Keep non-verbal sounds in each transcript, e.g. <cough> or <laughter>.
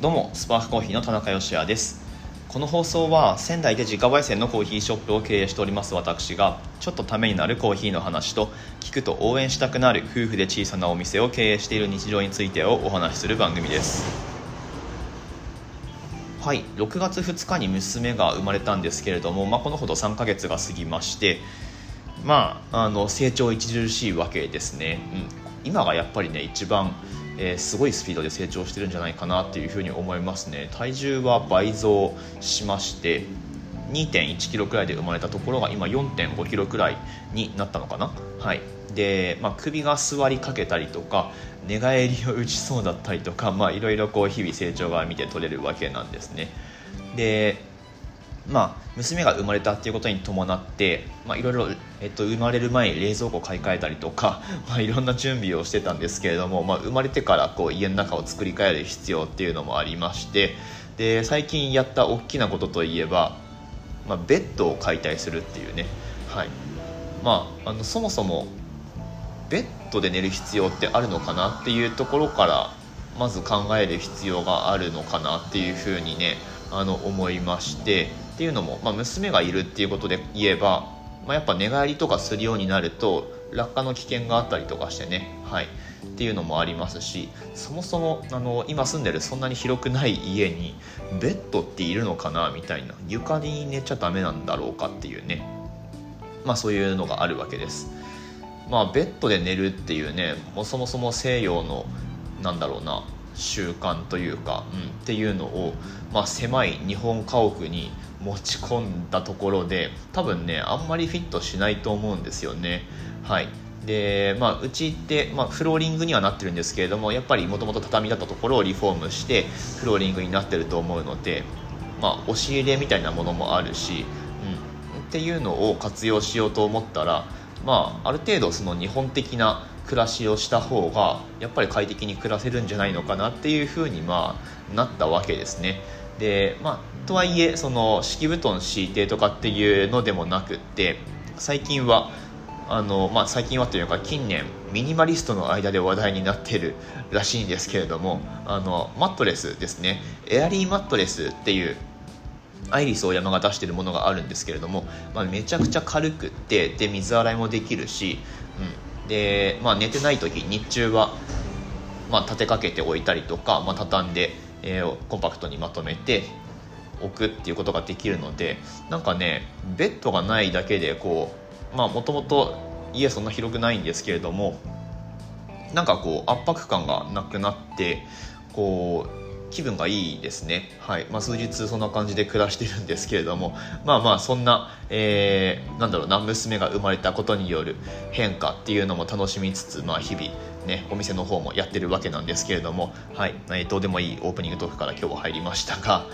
どうもスパークコーヒーの田中芳也です。この放送は仙台で自家焙煎のコーヒーショップを経営しております私がちょっとためになるコーヒーの話と聞くと応援したくなる夫婦で小さなお店を経営している日常についてをお話しする番組です。はい6月2日に娘が生まれたんですけれども、まあ、このほど3ヶ月が過ぎましてまあ、あの成長著しいわけですね、うん、今がやっぱりね一番えー、すごいスピードで成長してるんじゃないかなっていうふうに思いますね。体重は倍増しまして2 1キロくらいで生まれたところが今4 5キロくらいになったのかな？はい。で、まあ、首が座りかけたりとか寝返りを打ちそうだったりとかいろいろ日々成長が見て取れるわけなんですね。でまあ、娘が生まれたっていうことに伴って、まあ、いろいろ、えっと、生まれる前に冷蔵庫買い替えたりとか、<laughs> まあ、いろんな準備をしてたんですけれども、まあ、生まれてからこう家の中を作り変える必要っていうのもありましてで最近やった大きなことといえば、まあ、ベッドを解体するっていうね、はい。まあ、あのそもそもベッドで寝る必要ってあるのかなっていうところからまず考える必要があるのかなっていうふうにねあの思いましてっていうのも、まあ、娘がいるっていうことで言えば、まあ、やっぱ寝返りとかするようになると落下の危険があったりとかしてね、はい、っていうのもありますしそもそもあの今住んでるそんなに広くない家にベッドっているのかなみたいな床に寝ちゃダメなんだろうかっていうね、まあ、そういうのがあるわけです。まあ、ベッドで寝るっていうねもうそもそも西洋のなんだろうな習慣というか、うん、っていうのを、まあ、狭い日本家屋に持ち込んだところで多分ねあんまりフィットしないと思うんですよね。はい。でまあうちって、まあ、フローリングにはなってるんですけれどもやっぱりもともと畳だったところをリフォームしてフローリングになってると思うのでまあ押し入れみたいなものもあるし、うん、っていうのを活用しようと思ったらまあある程度その日本的な暮らしをした方がやっぱり快適に暮らせるんじゃないのかなっていうふうにまあなったわけですね。でまあとはいえその敷布団敷いてとかっていうのでもなくって最近はあの、まあ、最近はというか近年ミニマリストの間で話題になってるらしいんですけれどもあのマットレスですね。エアリーマットレスっていうアイリスオーヤマが出してるものがあるんですけれども、まあ、めちゃくちゃ軽くってで水洗いもできるし、うん、で、まあ、寝てない時日中は、まあ、立てかけておいたりとか、まあ、畳んで、えー、コンパクトにまとめて置くっていうことができるのでなんかねベッドがないだけでこうまあもともと家そんな広くないんですけれどもなんかこう圧迫感がなくなってこう気分がいいですね、はい。まあ、数日そんな感じで暮らしてるんですけれどもまあまあそんな、えー、なんだろうな娘が生まれたことによる変化っていうのも楽しみつつ、まあ、日々ねお店の方もやってるわけなんですけれども、はい、えー、どうでもいいオープニングトークから今日は入りましたが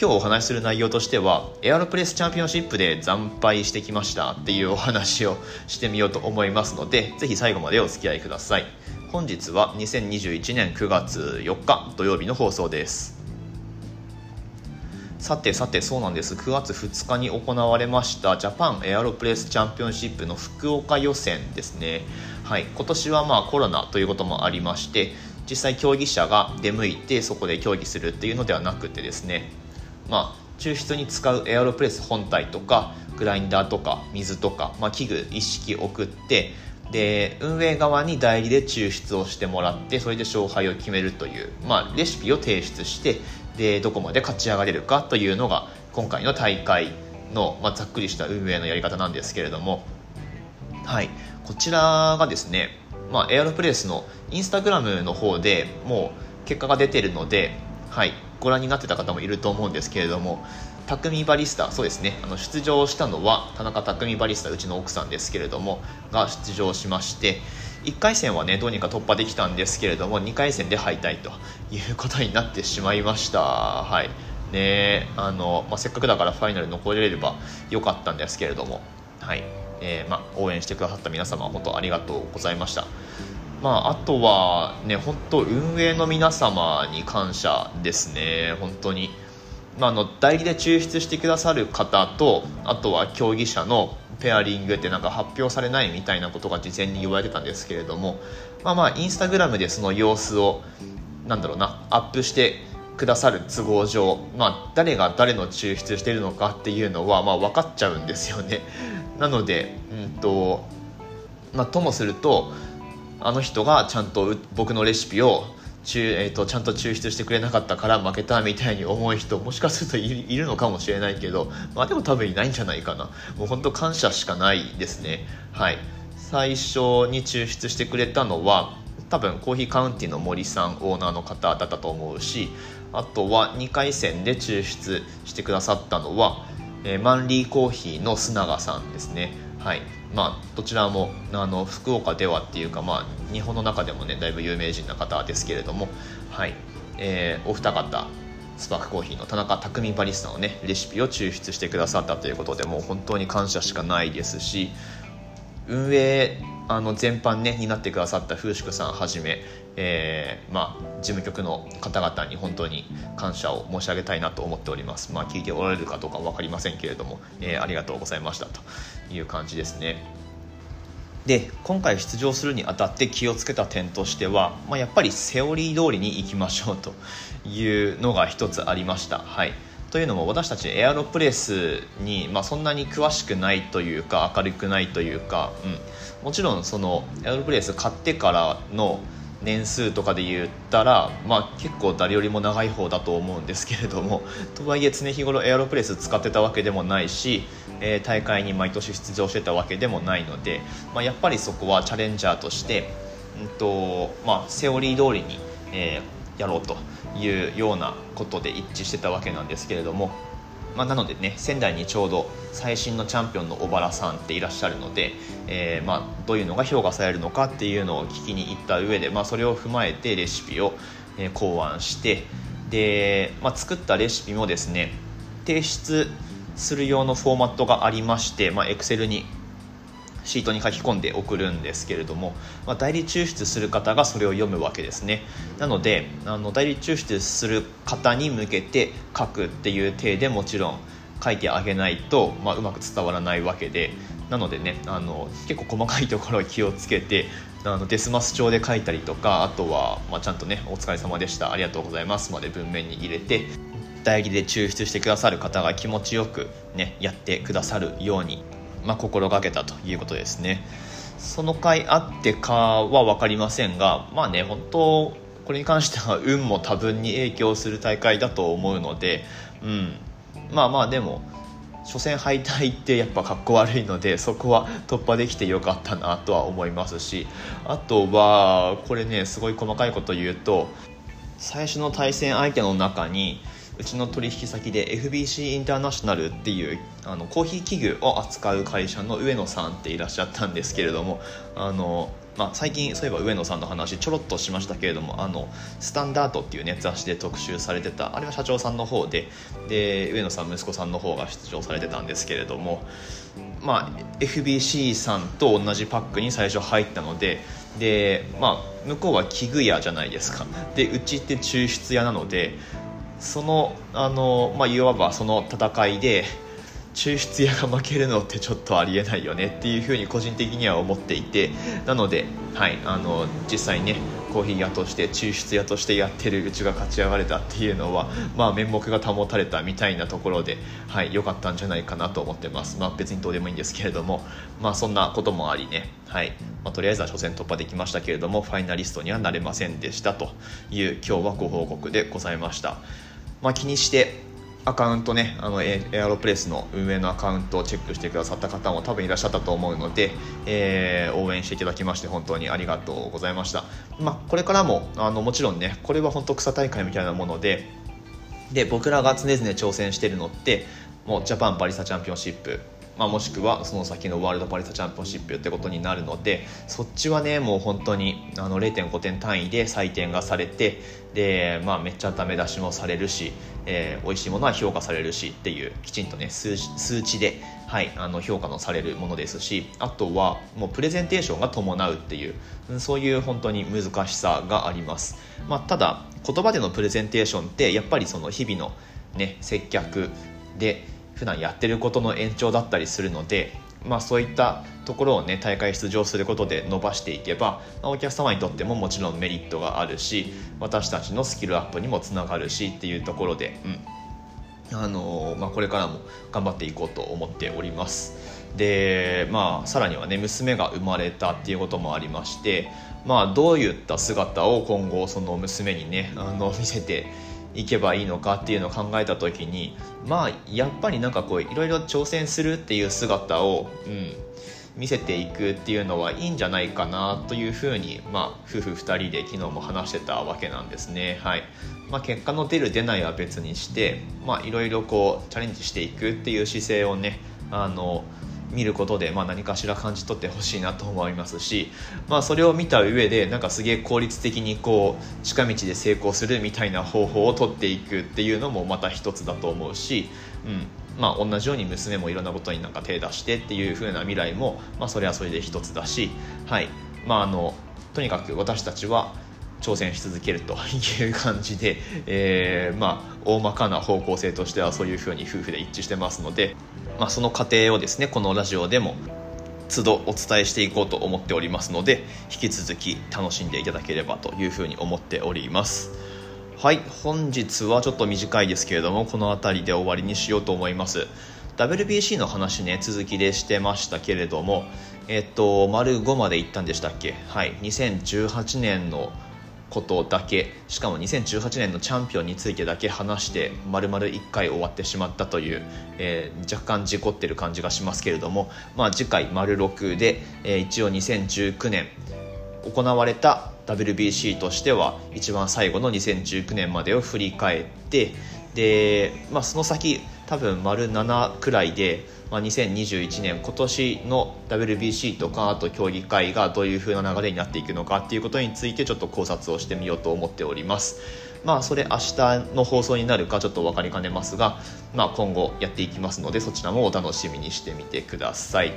今日お話しする内容としてはエアロプレスチャンピオンシップで惨敗してきましたっていうお話をしてみようと思いますのでぜひ最後までお付き合いください。本日は2021年9月4日土曜日の放送です。さてさてそうなんです。9月2日に行われましたジャパンエアロプレスチャンピオンシップの福岡予選ですね。はい。今年はまあコロナということもありまして実際競技者が出向いてそこで競技するっていうのではなくてですねまあ抽出に使うエアロプレス本体とかグラインダーとか水とか、まあ、器具一式送ってで運営側に代理で抽出をしてもらってそれで勝敗を決めるという、まあ、レシピを提出してでどこまで勝ち上がれるかというのが今回の大会の、まあ、ざっくりした運営のやり方なんですけれども、はい、こちらがですね、まあ、エアロプレスのインスタグラムの方でもう結果が出てるので、はい、ご覧になってた方もいると思うんですけれども匠バリスタそうですね。あの出場したのは田中匠バリスタうちの奥さんですけれどもが出場しまして1回戦はねどうにか突破できたんですけれども2回戦で敗退ということになってしまいました。はい。ねあの、まあ、せっかくだからファイナル残れればよかったんですけれども。はい、えー、まあ、応援してくださった皆様本当ありがとうございました。まあ、あとはね本当運営の皆様に感謝ですね本当にまあ、あの代理で抽出してくださる方とあとは競技者のペアリングってなんか発表されないみたいなことが事前に言われてたんですけれどもまあまあインスタグラムでその様子をなんだろうなアップしてくださる都合上、まあ、誰が誰の抽出しているのかっていうのは、まあ、分かっちゃうんですよね。なので、うんとまあ、ともするとあの人がちゃんと僕のレシピをえーと、ちゃんと抽出してくれなかったから負けたみたいに思う人もしかするといるのかもしれないけど、まあ、でも多分いないんじゃないかな。もう本当感謝しかないですね。はい。最初に抽出してくれたのは多分コーヒーカウンティの森さんオーナーの方だったと思うしあとは2回戦で抽出してくださったのは、えー、マンリーコーヒーの須永さんですね。はい。まあ、どちらもあの福岡ではっていうか、まあ、日本の中でもねだいぶ有名人な方ですけれども、はい。えー、お二方スパークコーヒーの田中匠バリスタのねレシピを抽出してくださったということでもう本当に感謝しかないですし運営あの全般ね担ってくださった風宿さんはじめ、えー、まあ、事務局の方々に本当に感謝を申し上げたいなと思っております、まあ、聞いておられるかどうか分かりませんけれども、えー、ありがとうございましたという感じですね。で今回出場するにあたって気をつけた点としては、まあ、やっぱりセオリー通りに行きましょうというのが一つありました。はい。というのも私たちエアロプレスに、まあ、そんなに詳しくないというか明るくないというか、うん、もちろんそのエアロプレス買ってからの年数とかで言ったら、まあ、結構誰よりも長い方だと思うんですけれども <laughs> とはいえ常日頃エアロプレス使ってたわけでもないし、えー、大会に毎年出場してたわけでもないので、まあ、やっぱりそこはチャレンジャーとして、うんとまあ、セオリー通りに、えー、やろうというようなことで一致してたわけなんですけれども。まあ、なのでね仙台にちょうど最新のチャンピオンの小原さんっていらっしゃるので、えー、まあ、どういうのが評価されるのかっていうのを聞きに行った上で、まあ、それを踏まえてレシピを、考案してで、まあ、作ったレシピもですね提出する用のフォーマットがありまして、まあ、Excel にシートに書き込んで送るんですけれども、まあ、代理抽出する方がそれを読むわけですね。なのであの代理抽出する方に向けて書くっていう体でもちろん書いてあげないと、まあ、うまく伝わらないわけで。なのでねあの結構細かいところを気をつけてあのデスマス帳で書いたりとかあとは、まあ、ちゃんとね「お疲れ様でした。ありがとうございます」まで文面に入れて代理で抽出してくださる方が気持ちよくねやってくださるようにまあ、心がけたということですね。その回あってかは分かりませんがまあね本当これに関しては運も多分に影響する大会だと思うので、うん、まあまあでも初戦敗退ってやっぱかっこ悪いのでそこは突破できてよかったなとは思いますしあとはこれねすごい細かいこと言うと最初の対戦相手の中にうちの取引先で FBC インターナショナルっていうあのコーヒー器具を扱う会社の上野さんっていらっしゃったんですけれどもあの、まあ、最近そういえば上野さんの話ちょろっとしましたけれどもあのスタンダードっていうね雑誌で特集されてたあれは社長さんの方でで上野さん息子さんの方が出場されてたんですけれども、まあ、FBC さんと同じパックに最初入ったのでで、まあ、向こうは器具屋じゃないですか。でうちって抽出屋なのでそのあの、まあ、いわばその戦いで抽出屋が負けるのってちょっとありえないよねっていうふうに個人的には思っていてなので、はい、あの実際ねコーヒー屋として抽出屋としてやってるうちが勝ち上がれたっていうのは、まあ、面目が保たれたみたいなところで、はい、かったんじゃないかなと思ってます、まあ、別にどうでもいいんですけれども、まあ、そんなこともありね、はいまあ、とりあえずは初戦突破できましたけれどもファイナリストにはなれませんでしたという今日はご報告でございました。まあ、気にしてアカウントねあのエアロプレスの運営のアカウントをチェックしてくださった方も多分いらっしゃったと思うので、えー、応援していただきまして本当にありがとうございました、まあ、これからもあのもちろんねこれは本当草大会みたいなものでで僕らが常々挑戦してるのってもうジャパンバリスタチャンピオンシップまあ、もしくはその先のワールドバリスチャンピオンシップってことになるのでそっちはねもう本当にあの0.5点単位で採点がされてで、まあ、めっちゃダメ出しもされるし、えー、美味しいものは評価されるしっていうきちんとね数数値で、はい、あの評価のされるものですしあとはもうプレゼンテーションが伴うっていうそういう本当に難しさがあります、まあ、ただ言葉でのプレゼンテーションってやっぱりその日々のね接客で普段やってることの延長だったりするのでまあ、そういったところをね大会出場することで伸ばしていけば、まあ、お客様にとってももちろんメリットがあるし私たちのスキルアップにもつながるしっていうところで、うんあのまあ、これからも頑張っていこうと思っております。でまあさらにはね娘が生まれたっていうこともありましてまあどういった姿を今後その娘にねあの見せていけばいいのかっていうのを考えた時にまあやっぱりなんかこういろいろ挑戦するっていう姿を、うん、見せていくっていうのはいいんじゃないかなというふうに、まあ、夫婦2人で昨日も話してたわけなんですね。はいまあ、結果の出る出ないは別にしていろいろこうチャレンジしていくっていう姿勢をねあの見ることで、まあ、何かしら感じ取ってほしいなと思いますし、まあ、それを見た上でなんかすげえ効率的にこう近道で成功するみたいな方法を取っていくっていうのもまた一つだと思うし、うんまあ、同じように娘もいろんなことになんか手出してっていう風な未来も、まあ、それはそれで一つだし、はい。まあ、あのとにかく私たちは挑戦し続けるという感じで、えー、まあ大まかな方向性としてはそういうふうに夫婦で一致してますので、まあ、その過程をですねこのラジオでも都度お伝えしていこうと思っておりますので引き続き楽しんでいただければというふうに思っております。はい本日はちょっと短いですけれどもこの辺りで終わりにしようと思います。WBC の話ね続きでしてましたけれどもえっと丸5まで行ったんでしたっけ？はい2018年のことだけ。しかも2018年のチャンピオンについてだけ話して丸々1回終わってしまったという、えー、若干事故ってる感じがしますけれども、まあ、次回丸6で、えー、一応2019年行われた WBC としては一番最後の2019年までを振り返ってで、まあ、その先多分丸7くらいでまあ、2021年今年の WBC とかあと競技会がどういう風な流れになっていくのかっていうことについてちょっと考察をしてみようと思っておりますまあそれ明日の放送になるかちょっと分かりかねますが、まあ、今後やっていきますのでそちらもお楽しみにしてみてください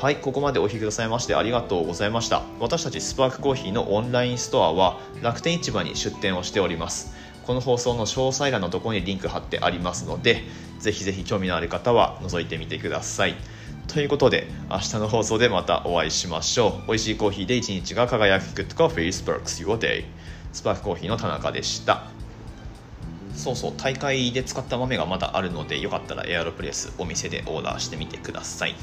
はい、ここまでお聞きくださいましてありがとうございました。私たちスパークコーヒーのオンラインストアは楽天市場に出店をしております。この放送の詳細欄のところにリンク貼ってありますので、ぜひぜひ興味のある方は覗いてみてください。ということで、明日の放送でまたお会いしましょう。美味しいコーヒーで一日が輝く Good Coffee Sparks Your Day。スパークコーヒーの田中でした。そうそう、大会で使った豆がまだあるので、よかったらエアロプレスお店でオーダーしてみてください。